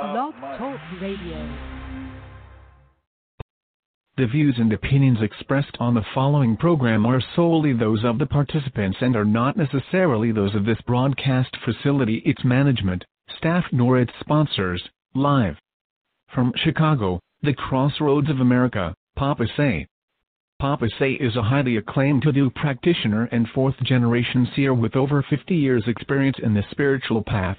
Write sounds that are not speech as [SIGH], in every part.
about Blog. Talk Radio. The views and opinions expressed on the following program are solely those of the participants and are not necessarily those of this broadcast facility, its management, staff, nor its sponsors. Live from Chicago, the crossroads of America, Papa Say. Papa Say is a highly acclaimed Hoodoo practitioner and fourth generation seer with over 50 years' experience in the spiritual path.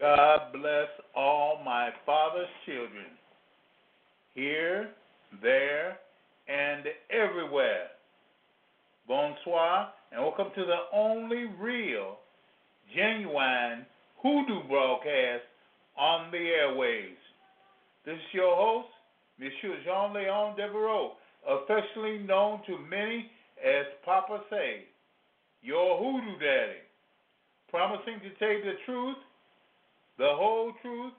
God bless all my father's children, here, there, and everywhere. Bonsoir, and welcome to the only real, genuine hoodoo broadcast on the airways. This is your host, Monsieur Jean Leon Devereaux, affectionately known to many as Papa Say, your hoodoo daddy, promising to tell you the truth, the whole truth,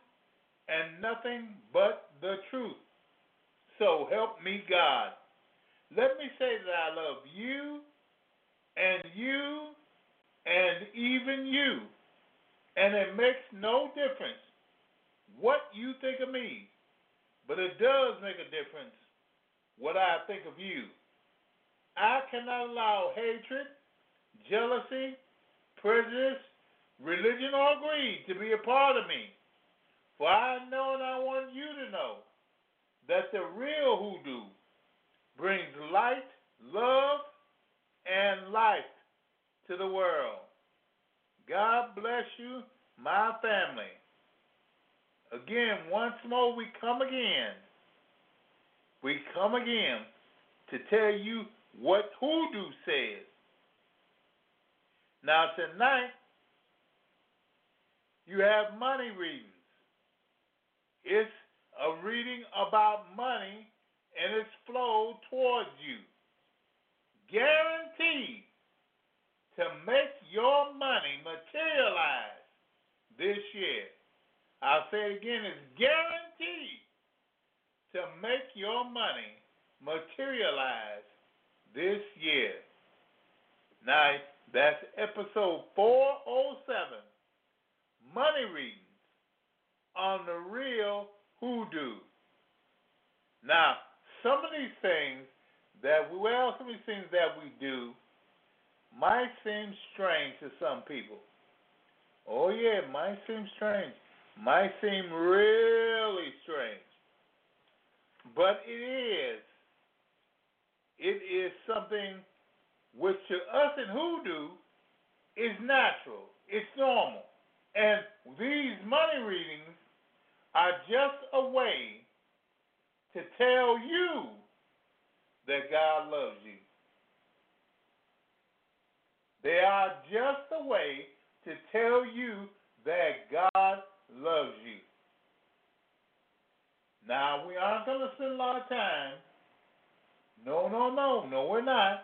and nothing but the truth. So help me God. Let me say that I love you and you and even you. And it makes no difference what you think of me, but it does make a difference what I think of you. I cannot allow hatred, jealousy, prejudice, religion, or greed to be a part of me. For I know and I want you to know that the real hoodoo brings light, love, and life to the world. God bless you, my family. Again, once more, we come again. We come again to tell you what hoodoo says. Now, tonight, you have money readings. It's a reading about money and its flow towards you. Guaranteed to make your money materialize this year. I'll say it again, it's guaranteed to make your money materialize this year. Now, that's episode 407 Money Readings on the Real Hoodoo. Now, some of these things that we, well, some of these things that we do might seem strange to some people. Oh, yeah, it might seem strange. Might seem really strange. But it is. It is something which to us in hoodoo is natural. It's normal. And these money readings are just a way to tell you that God loves you. They are just a way to tell you that God loves you. Now, we aren't going to spend a lot of time. No, no, no. No, we're not.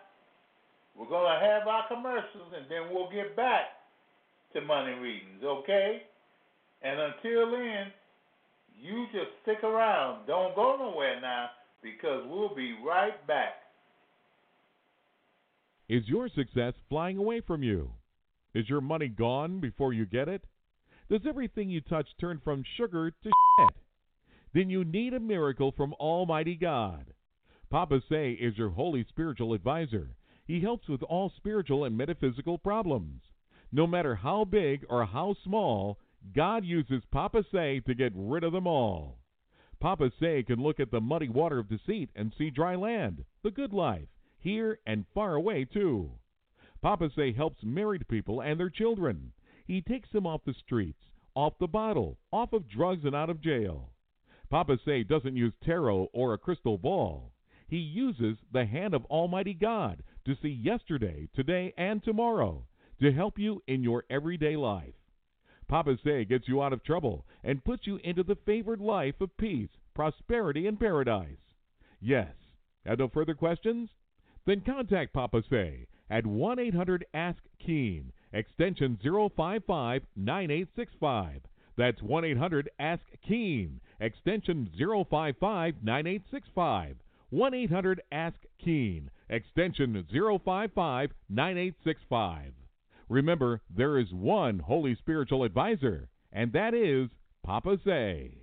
We're going to have our commercials and then we'll get back to money readings, okay? And until then, you just stick around. Don't go nowhere now because we'll be right back. Is your success flying away from you? Is your money gone before you get it? Does everything you touch turn from sugar to shit? Then you need a miracle from Almighty God. Papa Say is your holy spiritual advisor. He helps with all spiritual and metaphysical problems. No matter how big or how small, God uses Papa Say to get rid of them all. Papa Say can look at the muddy water of deceit and see dry land, the good life. here and far away, too. Papa Say helps married people and their children. He takes them off the streets, off the bottle, off of drugs, and out of jail. Papa Say doesn't use tarot or a crystal ball. He uses the hand of Almighty God to see yesterday, today, and tomorrow to help you in your everyday life. Papa Say gets you out of trouble and puts you into the favored life of peace, prosperity, and paradise. Yes. Have no further questions? Then contact Papa Say at 1 800 Ask Keen, extension 055 9865. That's 1 800 Ask Keen, extension 055 9865. 1 800 Ask Keen, extension 055 9865. Remember, there is one Holy Spiritual Advisor, and that is Papa Say.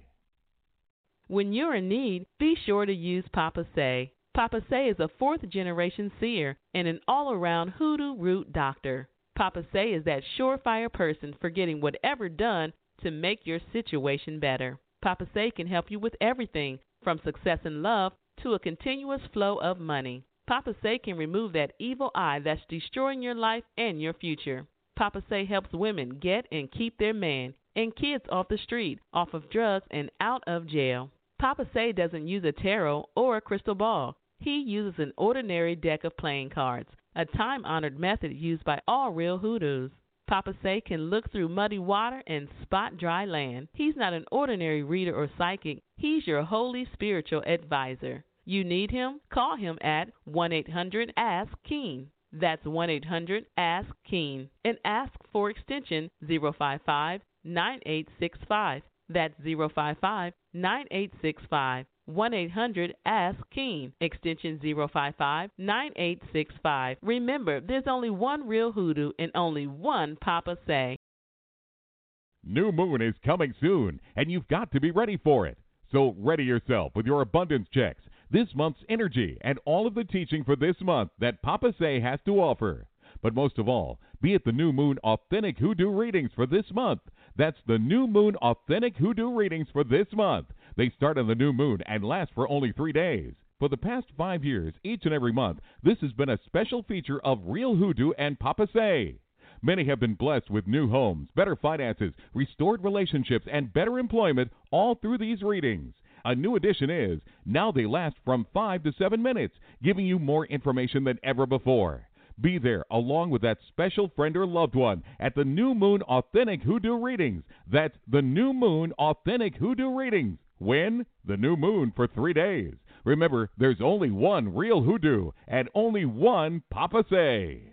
When you're in need, be sure to use Papa Say. Papa Say is a fourth generation seer and an all around hoodoo root doctor. Papa Say is that surefire person for getting whatever done to make your situation better. Papa Say can help you with everything from success in love to a continuous flow of money. Papa Say can remove that evil eye that's destroying your life and your future. Papa Say helps women get and keep their man and kids off the street, off of drugs, and out of jail. Papa Say doesn't use a tarot or a crystal ball. He uses an ordinary deck of playing cards, a time honored method used by all real hoodoos. Papa Say can look through muddy water and spot dry land. He's not an ordinary reader or psychic, he's your holy spiritual advisor. You need him? Call him at 1 800 Ask Keen. That's 1 800 Ask Keen and ask for extension 055 9865. That's 055 9865. 1 800 Ask Keen, extension 055 9865. Remember, there's only one real hoodoo and only one Papa Say. New Moon is coming soon, and you've got to be ready for it. So ready yourself with your abundance checks, this month's energy, and all of the teaching for this month that Papa Say has to offer. But most of all, be at the New Moon Authentic Hoodoo readings for this month. That's the New Moon Authentic Hoodoo readings for this month. They start on the new moon and last for only three days. For the past five years, each and every month, this has been a special feature of Real Hoodoo and Papa Say. Many have been blessed with new homes, better finances, restored relationships, and better employment all through these readings. A new addition is now they last from 5 to 7 minutes, giving you more information than ever before. Be there along with that special friend or loved one at the New Moon Authentic Hoodoo Readings. That's the New Moon Authentic Hoodoo Readings. When? The new moon for three days. Remember, there's only one real hoodoo and only one Papa Say.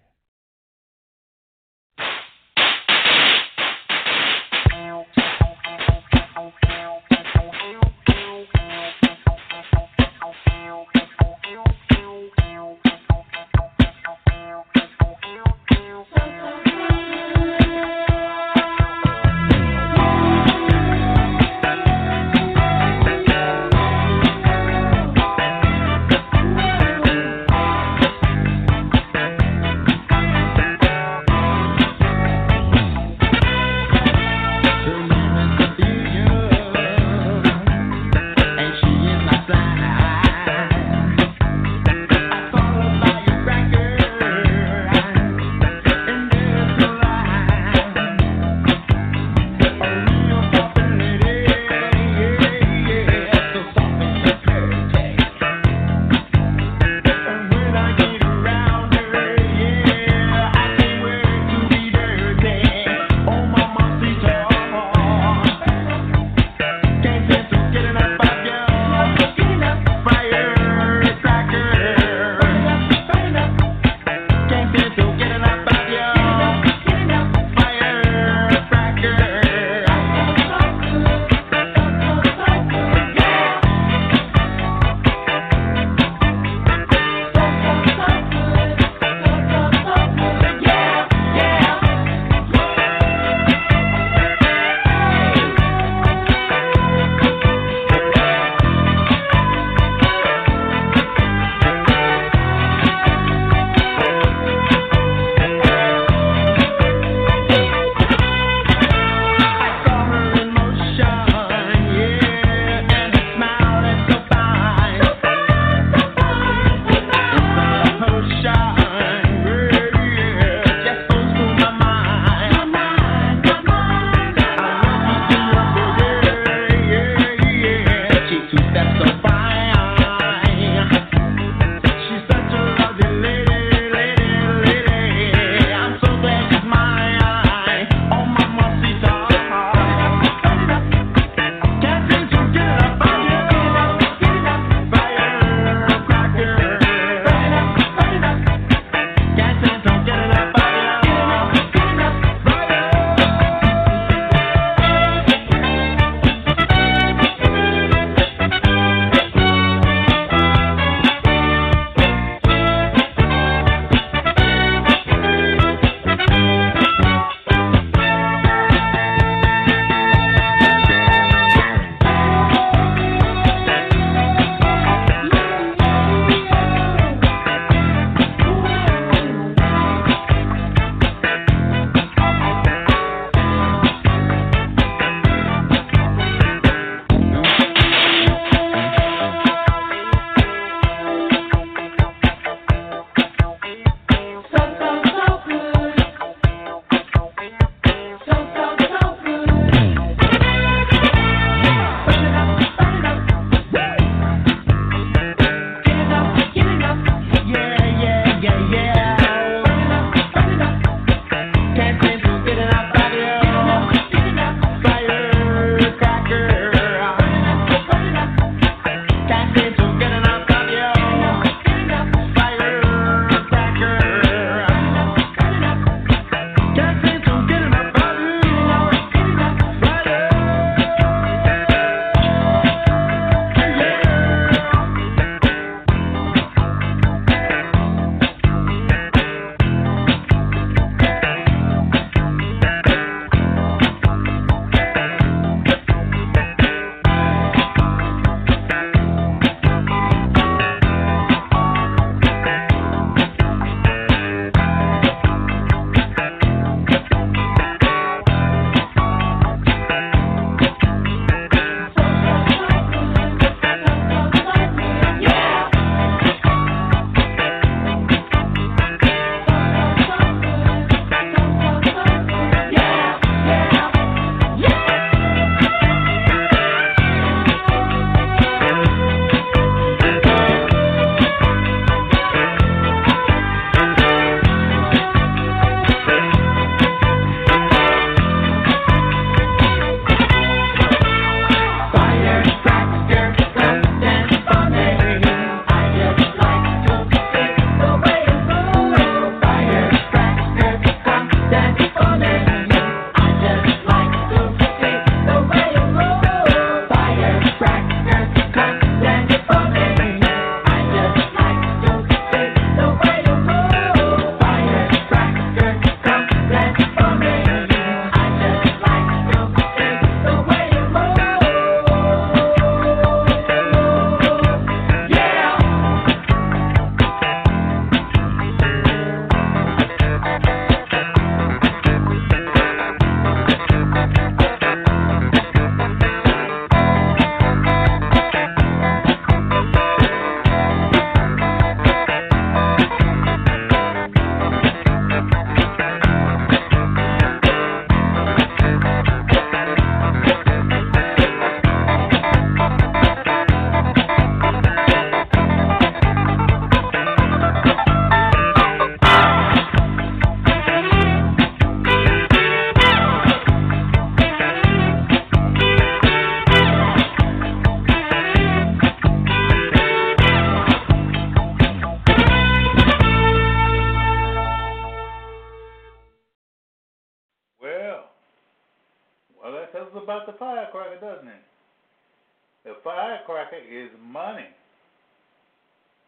Firecracker is money.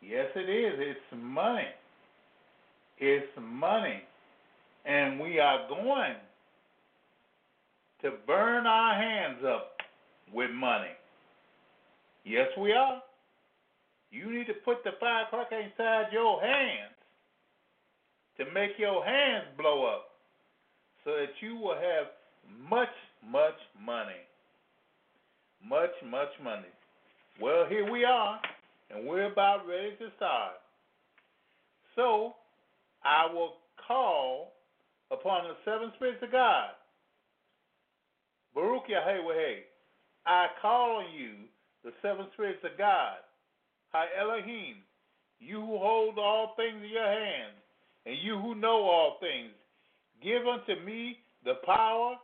Yes, it is. It's money. It's money. And we are going to burn our hands up with money. Yes, we are. You need to put the firecracker inside your hands to make your hands blow up so that you will have much, much money. Much, much money. Well, here we are, and we're about ready to start. So, I will call upon the seven spirits of God. Baruch Yahweh, I call on you, the seven spirits of God. Hi Elohim, you who hold all things in your hand, and you who know all things, give unto me the power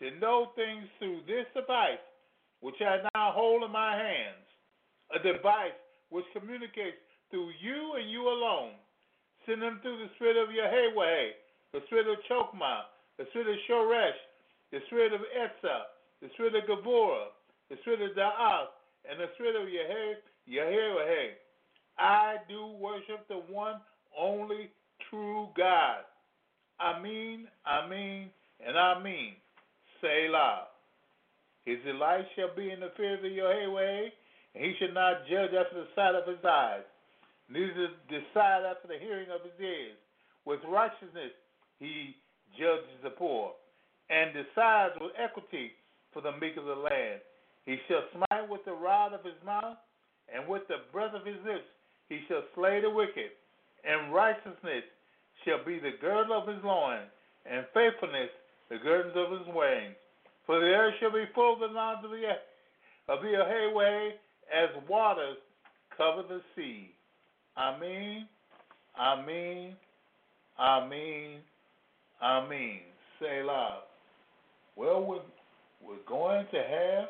to know things through this device which I now hold in my hands, a device which communicates through you and you alone. Send them through the spirit of Yahweh, the spirit of Chokmah, the spirit of Shoresh, the spirit of Etzah, the spirit of Gavura, the spirit of Da'ath, and the spirit of Yahweh. I do worship the one only true God. Amen, Amen, and Amen. Selah. His delight shall be in the fear of Yahweh, and he shall not judge after the sight of his eyes, neither decide after the hearing of his ears. With righteousness he judges the poor, and decides with equity for the meek of the land. He shall smite with the rod of his mouth, and with the breath of his lips he shall slay the wicked, and righteousness shall be the girdle of his loins, and faithfulness the girdles of his wings. For the earth shall be full of the knowledge of the, of the highway as waters cover the sea. Amen. Amen. Amen. Amen. Say Selah. Well, we're, we're going to have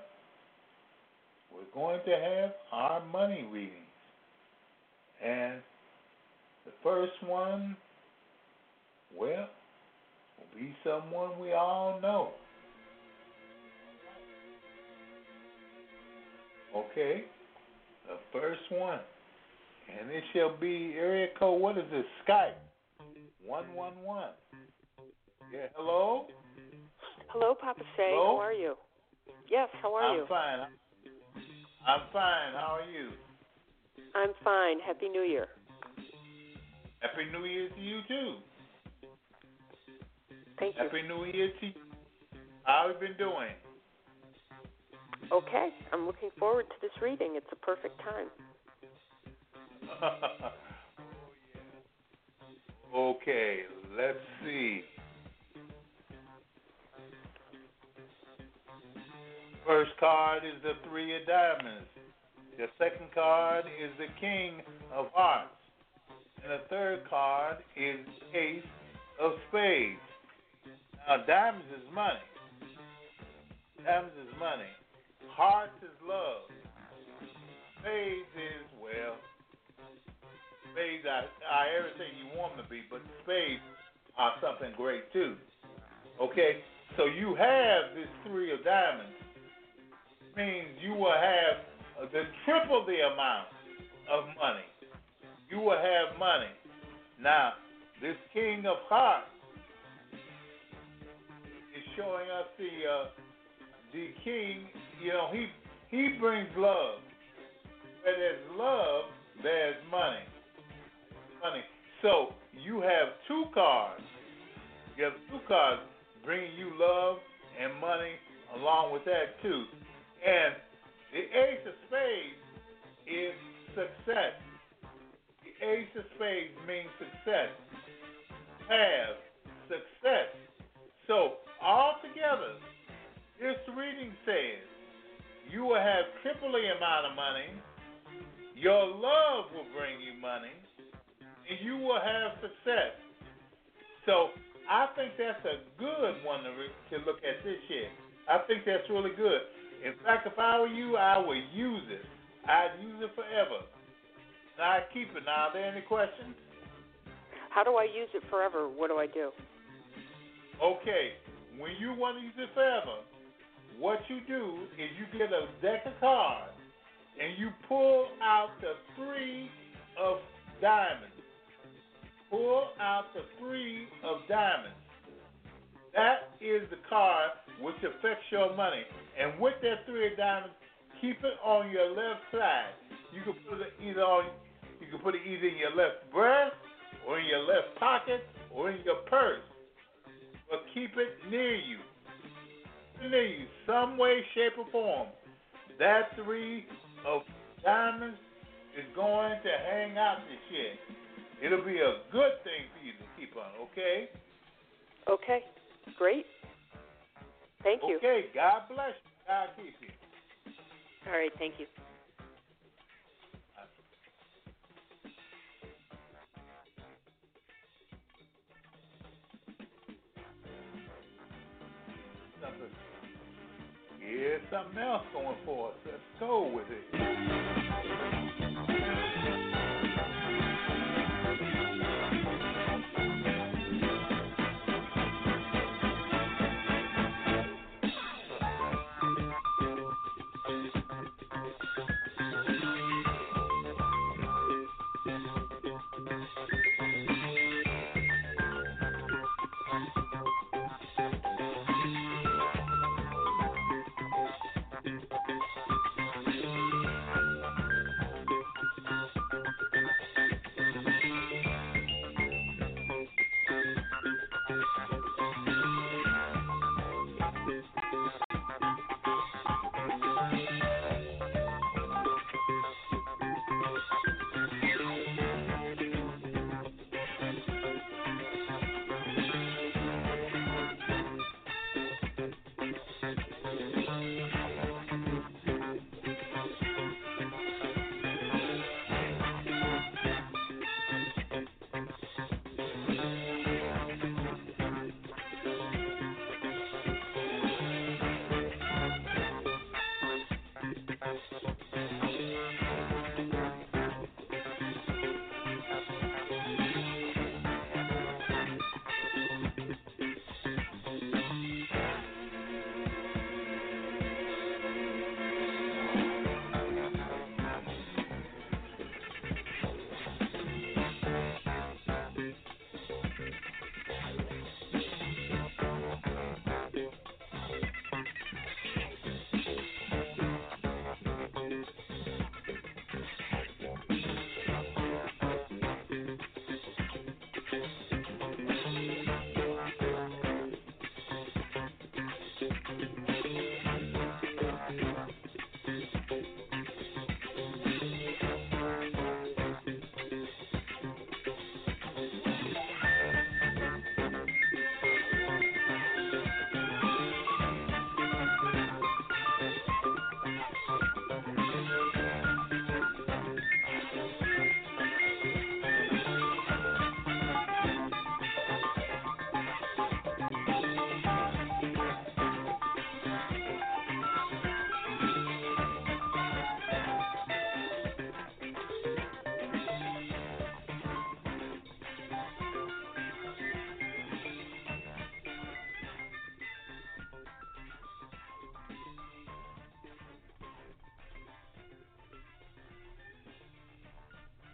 we're going to have our money readings. And the first one, well, be someone we all know. Okay, the first one. And it shall be area code, what is this? Skype. 111. Yeah, hello? Hello, Papa Say. Hello? How are you? Yes, how are you? I'm fine. I'm fine. How are you? I'm fine. Happy New Year. Happy New Year to you, too. Thank you. Happy New Year to you. How have you been doing? Okay, I'm looking forward to this reading. It's a perfect time. [LAUGHS] okay, let's see. First card is the three of diamonds. The second card is the king of hearts. And the third card is ace of spades. Now, diamonds is money. Diamonds is money. Hearts is love. Spades is, well, spades are, are everything you want them to be, but spades are something great too. Okay? So you have this three of diamonds. Means you will have the triple the amount of money. You will have money. Now, this king of hearts showing us the uh, the king. You know, he he brings love. Where there's love, there's money. Money. So you have two cards. You have two cards bringing you love and money along with that too. And the ace of spades is success. The ace of spades means success. Have success. So altogether, this reading says you will have triple the amount of money. Your love will bring you money, and you will have success. So I think that's a good one to, re- to look at this year. I think that's really good. In fact, if I were you, I would use it. I'd use it forever. And I'd keep it. Now, are there any questions? How do I use it forever? What do I do? Okay, when you want to use it forever, what you do is you get a deck of cards and you pull out the three of diamonds. Pull out the three of diamonds. That is the card which affects your money. And with that three of diamonds, keep it on your left side. You can put it either on you can put it either in your left breast or in your left pocket or in your purse. But keep it near you. Near you, some way, shape, or form. That three of diamonds is going to hang out this year. It'll be a good thing for you to keep on, okay? Okay. Great. Thank you. Okay, God bless you. God keep you. All right, thank you. Here's something else going for us. Let's go with it.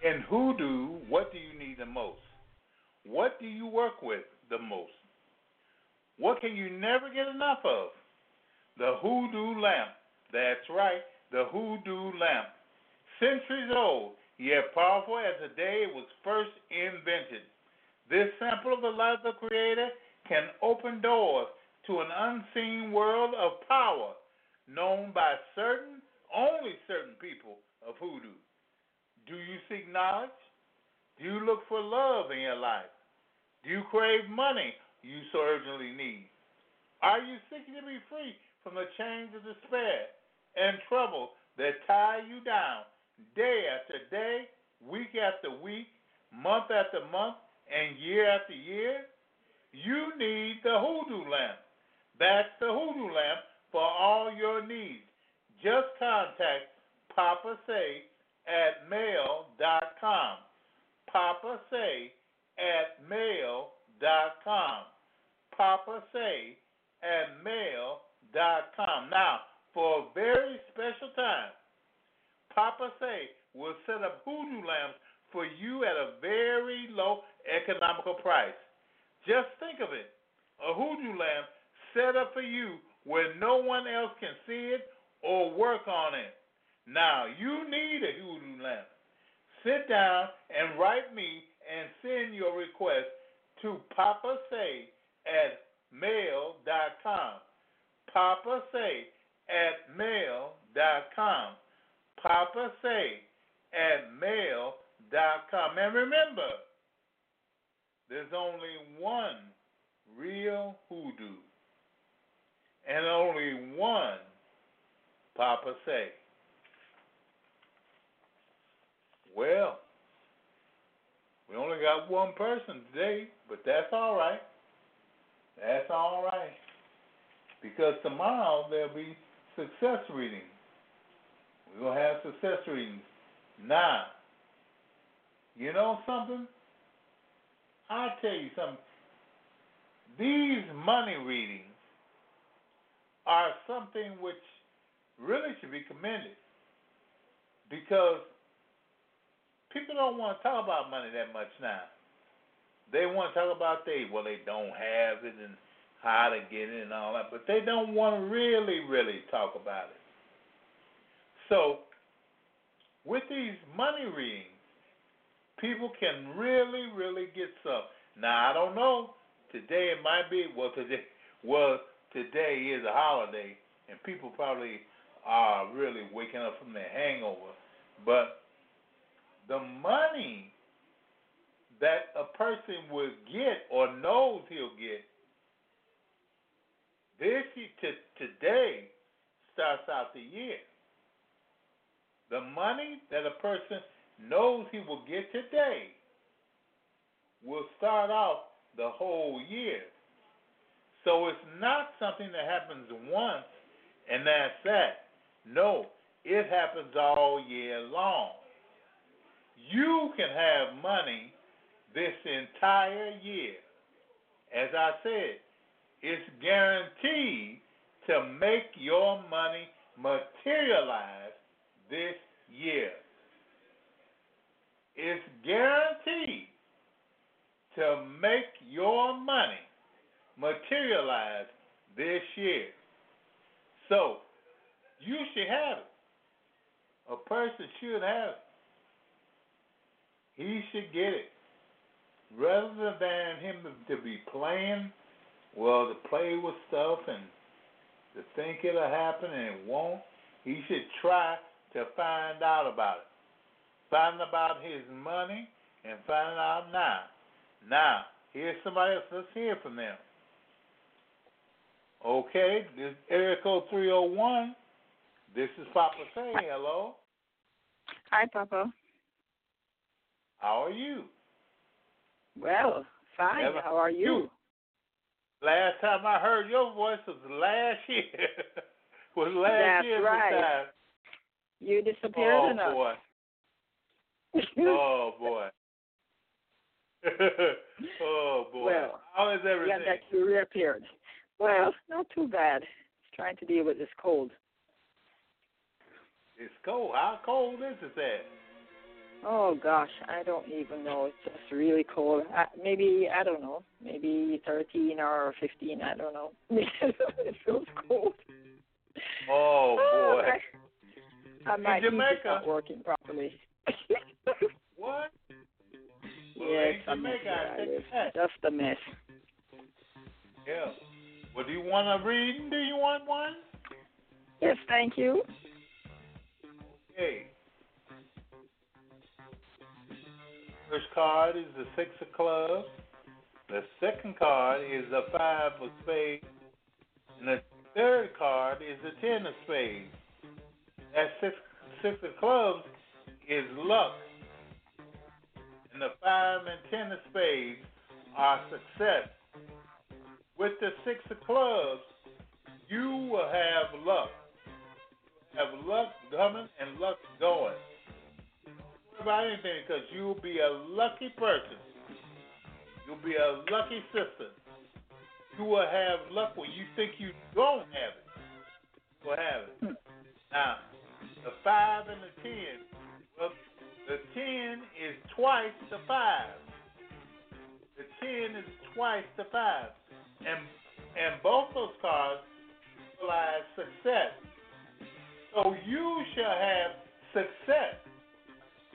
In hoodoo, what do you need the most? What do you work with the most? What can you never get enough of? The hoodoo lamp. That's right, the hoodoo lamp. Centuries old, yet powerful as the day it was first invented. This sample of the light of the Creator can open doors to an unseen world of power known by certain, only certain people of hoodoo. Do you seek knowledge? Do you look for love in your life? Do you crave money you so urgently need? Are you seeking to be free from the chains of despair and trouble that tie you down day after day, week after week, month after month, and year after year? You need the hoodoo lamp. That's the hoodoo lamp for all your needs. Just contact Papa Say at mail.com. Papa Say at mail.com. Papa Say at mail.com. Now, for a very special time, Papa Say will set up hoodoo lamps for you at a very low economical price. Just think of it a hoodoo lamp set up for you where no one else can see it or work on it. Now, you need a hoodoo lamp. Sit down and write me and send your request to Papa Say at mail.com. Papa Say at mail.com. Papa Say at mail.com. And remember, there's only one real hoodoo and only one Papa Say. Well, we only got one person today, but that's all right. That's all right. Because tomorrow there'll be success readings. To have success readings. Now, you know something? I'll tell you something. These money readings are something which really should be commended because people don't want to talk about money that much now. They want to talk about they well they don't have it and how to get it and all that, but they don't want to really really talk about it. So with these money readings, people can really really get some. Now I don't know. Today it might be well today well today is a holiday and people probably are really waking up from their hangover, but the money that a person will get or knows he'll get this to today starts out the year. The money that a person knows he will get today will start off the whole year. So it's not something that happens once and that's that. No, it happens all year long. You can have money this entire year. As I said, it's guaranteed to make your money materialize this year. It's guaranteed to make your money materialize this year. So, you should have it. A person should have it he should get it. Rather than him to be playing, well, to play with stuff and to think it'll happen and it won't, he should try to find out about it. Find about his money and find out now. Now, here's somebody else. Let's hear from them. Okay, this is area code 301. This is Papa saying hello. Hi, Papa. How are you? Well, fine. Never, How are you? Last time I heard your voice was last year. [LAUGHS] was last That's year right. time. You disappeared oh, enough. Boy. [LAUGHS] oh boy. [LAUGHS] oh boy. Well, How is everything? Yeah, that you reappeared. Well, not too bad. Just trying to deal with this cold. It's cold. How cold is it? Oh gosh, I don't even know. It's just really cold. Uh, maybe I don't know. Maybe thirteen or fifteen. I don't know. [LAUGHS] it feels cold. Oh [LAUGHS] boy. I, I might In need to Jamaica. start working properly. [LAUGHS] what? Well, yes, in I'm Jamaica, I think it's that. just a mess. Yeah. Well, do you want a reading? Do you want one? Yes, thank you. Okay. First card is the six of clubs. The second card is the five of spades. And the third card is the ten of spades. That six six of clubs is luck. And the five and ten of spades are success. With the six of clubs, you will have luck. Have luck coming and luck going about anything because you'll be a lucky person. You'll be a lucky sister. You will have luck when you think you don't have it. You will have it. Now, the five and the ten. Well, the ten is twice the five. The ten is twice the five, and and both those cards symbolize success. So you shall have success,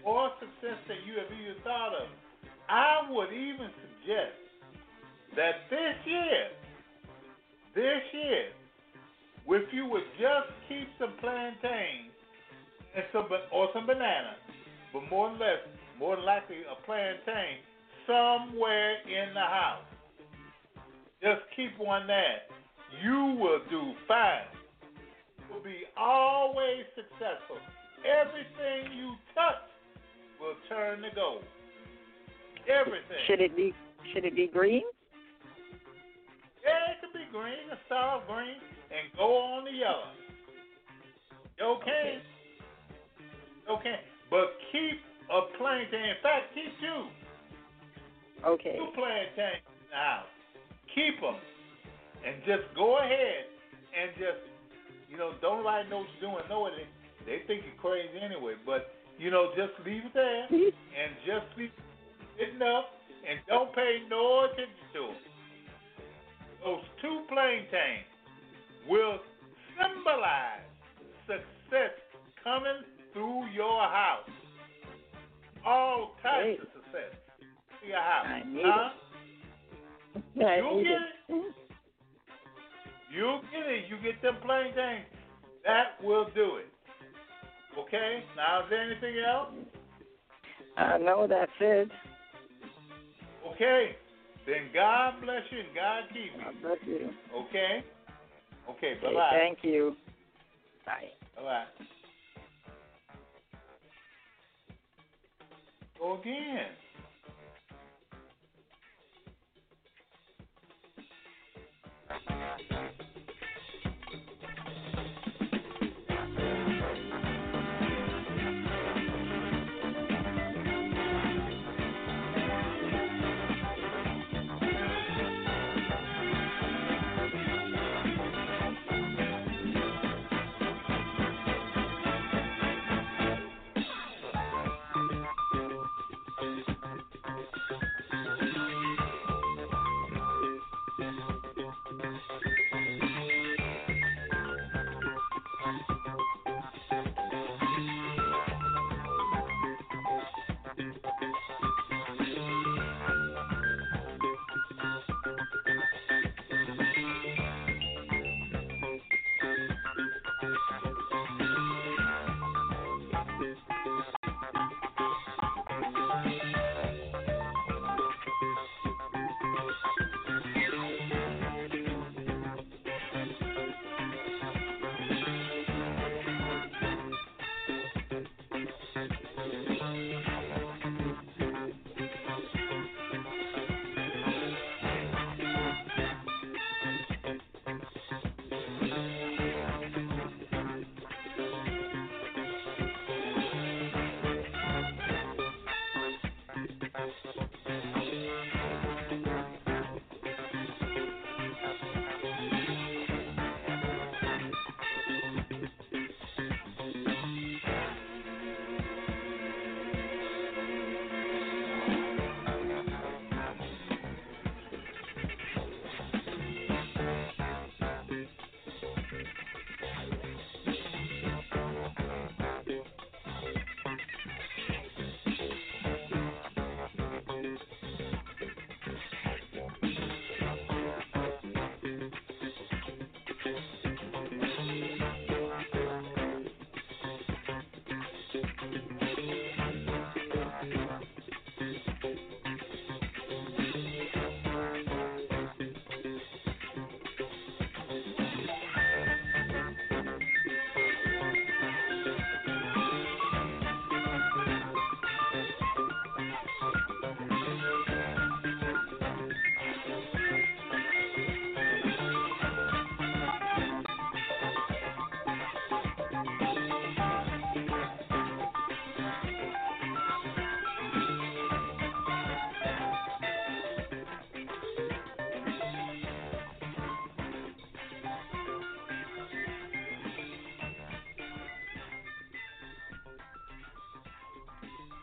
more success that you have even thought of. I would even suggest that this year, this year, if you would just keep some plantains and some or some bananas, but more or less, more than likely a plantain somewhere in the house. Just keep one there. You will do fine. You will be always successful. Everything you touch will turn to gold. Everything. Should it be should it be green? Yeah, it could be green, a solid green, and go on the yellow. Okay. Okay. But keep a plantain. In fact, keep two. Okay. Two plantains in the house. Keep them. And just go ahead and just, you know, don't nobody know what you're doing. No, they, they think you're crazy anyway. But, you know, just leave it there and just be it up and don't pay no attention to them. Those two plantains will symbolize success coming through your house. All types Great. of success to your house. I need huh? I You'll get it. it. You get it. You get them plantains. That will do it. Okay? Now, is there anything else? Uh, no, that's it. Okay. Then God bless you and God keep God you. bless you. Okay? Okay, bye Okay, bye. thank you. Bye. Bye bye. Go again.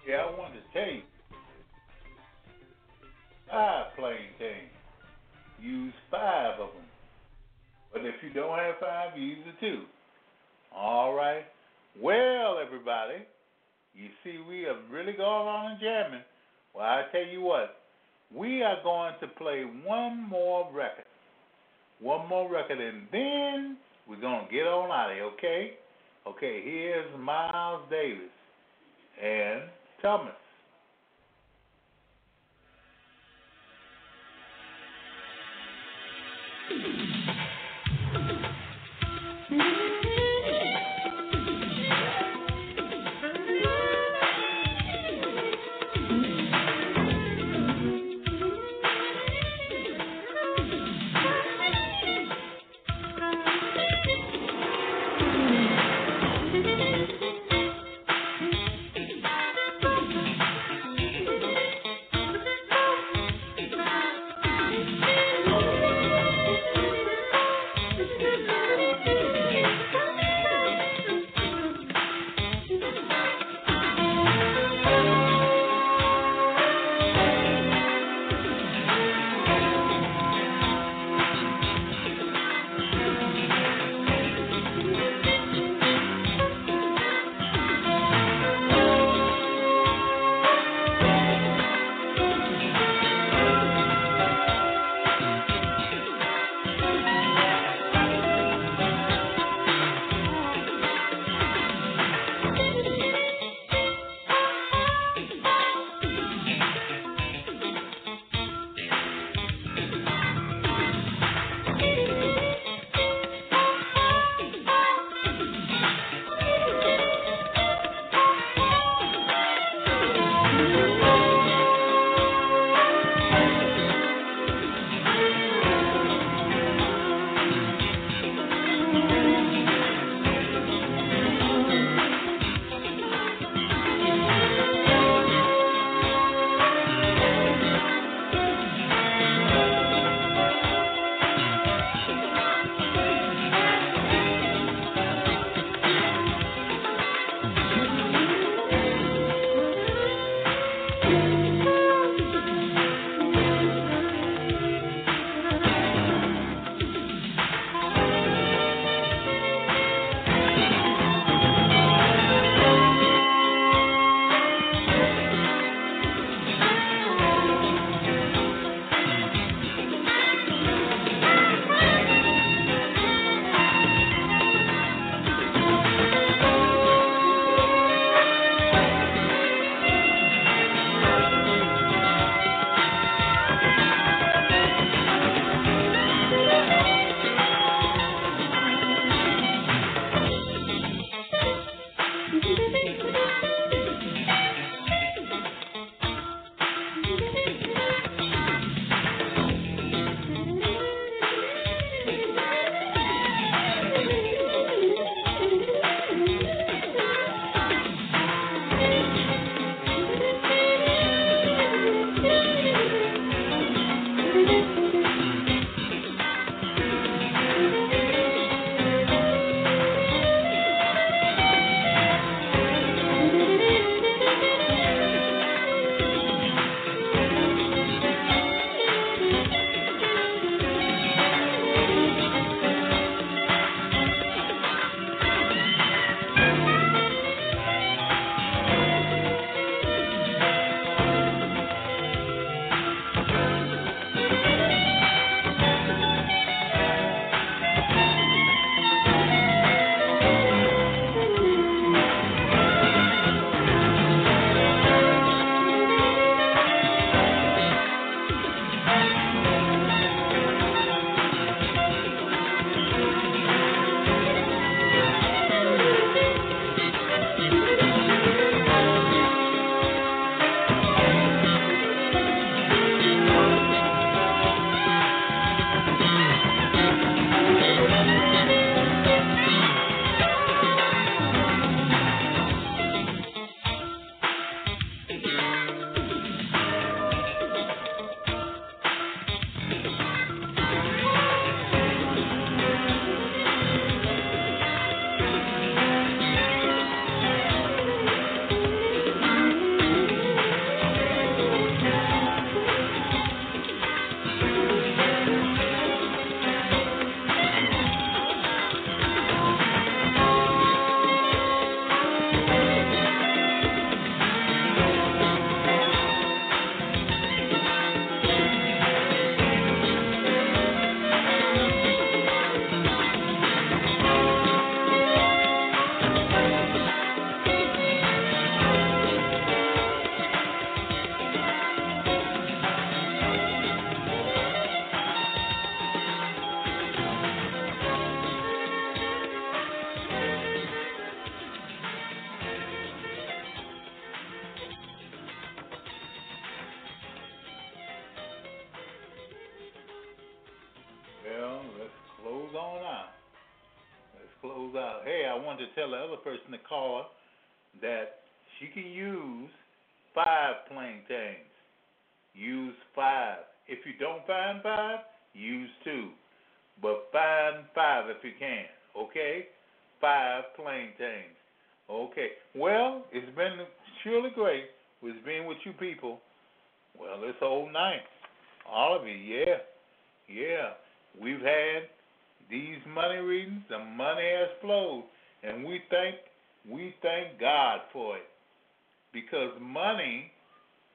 Yeah, I wanted to you. Five plane things. Use five of them. But if you don't have five, use the two. All right. Well, everybody, you see, we have really gone on and jamming. Well, I tell you what, we are going to play one more record. One more record, and then we're going to get on out of here, okay? Okay, here's Miles Davis and Thomas. Thank tell the other person to call her that she can use five plantains. Use five. If you don't find five, use two. But find five if you can. Okay? Five plantains. Okay. Well, it's been surely great with being with you people. Well, this whole night. All of you, yeah. Yeah. We've had these money readings, the money has flowed. And we thank we thank God for it. Because money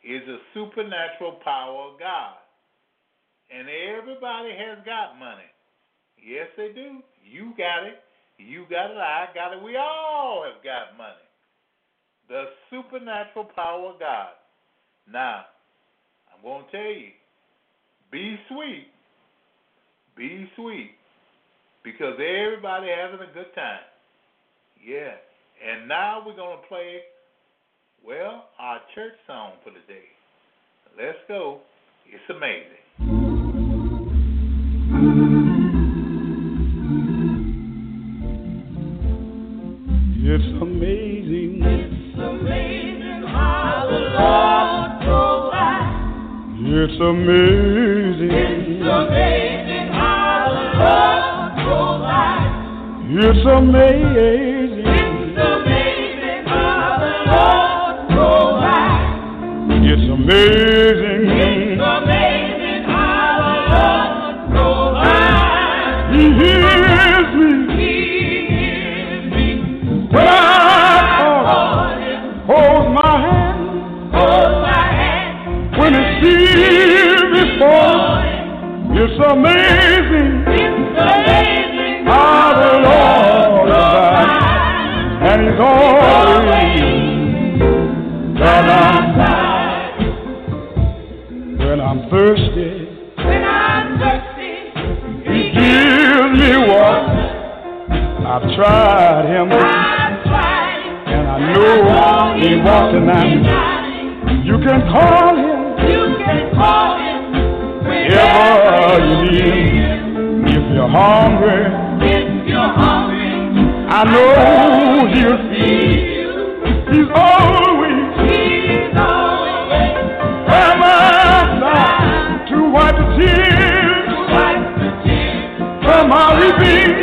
is a supernatural power of God. And everybody has got money. Yes, they do. You got it. You got it. I got it. We all have got money. The supernatural power of God. Now, I'm going to tell you be sweet. Be sweet. Because everybody having a good time. Yeah. And now we're going to play, well, our church song for the day. Let's go. It's amazing. It's amazing. It's amazing how the Lord provides. It's amazing. It's amazing how the Lord provides. It's amazing. Amazing. It's amazing how the Lord provides. He hears me He hears me when I call. Hold my hand Hold my hand. when He sees me fall. It's amazing tried Him, I've tried it. and I know He wants tonight. You can call Him You can call him whenever you need Him. If you're hungry, If you're hungry, I know He'll feed. He's always he's always by my side to wipe the tears wipe the tears from my weeping.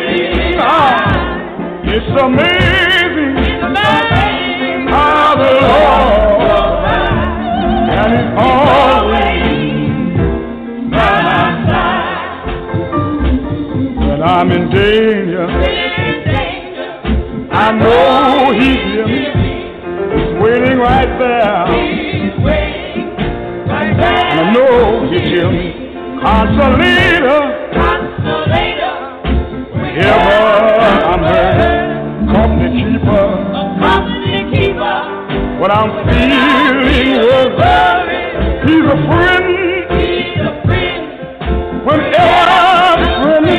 It's amazing amazing how the Lord and He's always by my side when I'm in danger. I know He's here. He's waiting right there. And I know He'll hear. Consolator, I'm feeling worried. He's a friend whenever I'm friendly.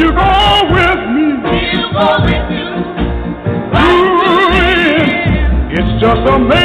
You go with me. Ooh, It's just amazing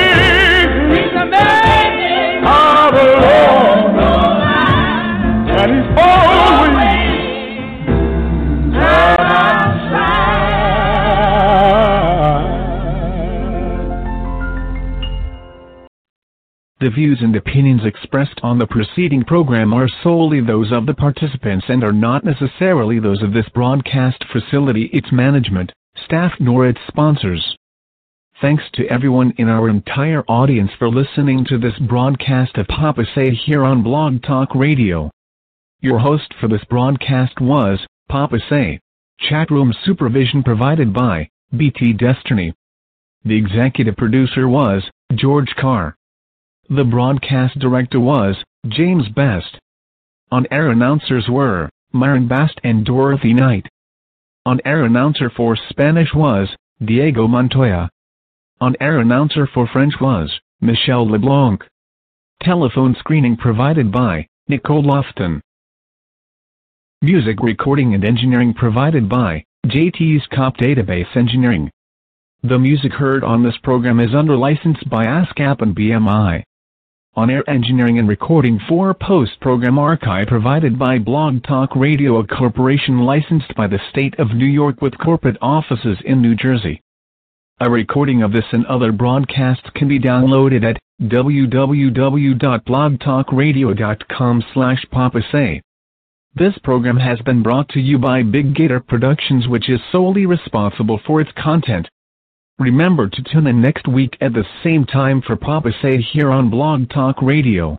The views and opinions expressed on the preceding program are solely those of the participants and are not necessarily those of this broadcast facility, its management, staff, nor its sponsors. Thanks to everyone in our entire audience for listening to this broadcast of Papa Say here on Blog Talk Radio. Your host for this broadcast was Papa Say. Chat room supervision provided by BT Destiny. The executive producer was George Carr. The broadcast director was James Best. On-air announcers were Myron Bast and Dorothy Knight. On-air announcer for Spanish was Diego Montoya. On-air announcer for French was Michel LeBlanc. Telephone screening provided by Nicole Lofton. Music recording and engineering provided by JT's Cop Database Engineering. The music heard on this program is under license by ASCAP and BMI. On-air engineering and recording for post-program archive provided by Blog Talk Radio, a corporation licensed by the state of New York with corporate offices in New Jersey. A recording of this and other broadcasts can be downloaded at www.blogtalkradio.com slash papasay. This program has been brought to you by Big Gator Productions which is solely responsible for its content. Remember to tune in next week at the same time for Papa Say here on Blog Talk Radio.